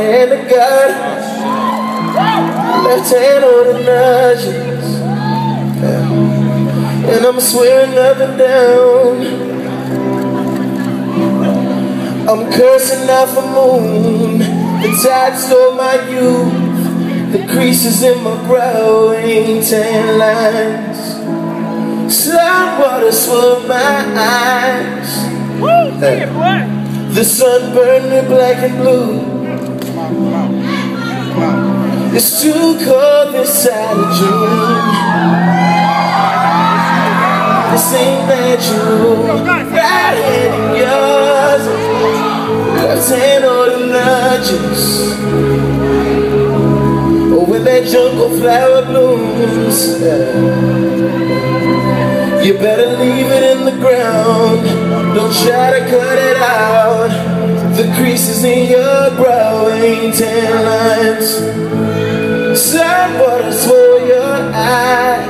hand of God, left hand on the nudges. And I'm swearing up and down. I'm cursing out the moon. The tide stole my youth. The creases in my brow ain't tan lines. Sun water swelled my eyes. The sun burned me black and blue. It's too cold this side of June. This ain't natural. Right hand in yours, left hand on the nudges. Oh, when that jungle flower blooms, you better leave it in the ground. Don't try to cut it out. The creases in your brow tan lines. Sun water swell your eyes.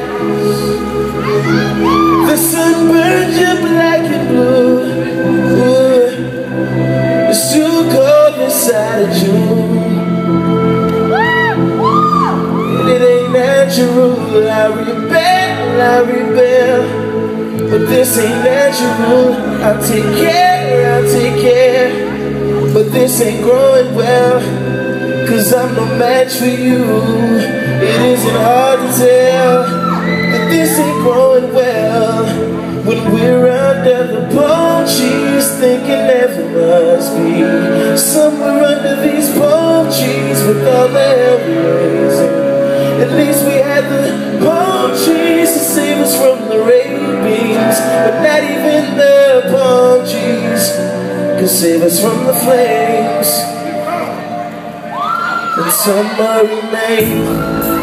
The sun burns you black and blue. It's too cold inside of June. And it ain't natural. I rebel, I rebel. But this ain't natural. I'll take care, I'll take care. But this ain't growing well. Cause I'm no match for you. It isn't hard to tell that this ain't growing well. When we're under the palm trees, thinking heaven must be somewhere under these palm trees with all the hell. At least we had the palm trees to save us from the rabies, but not even the can save us from the flames. And summer remains.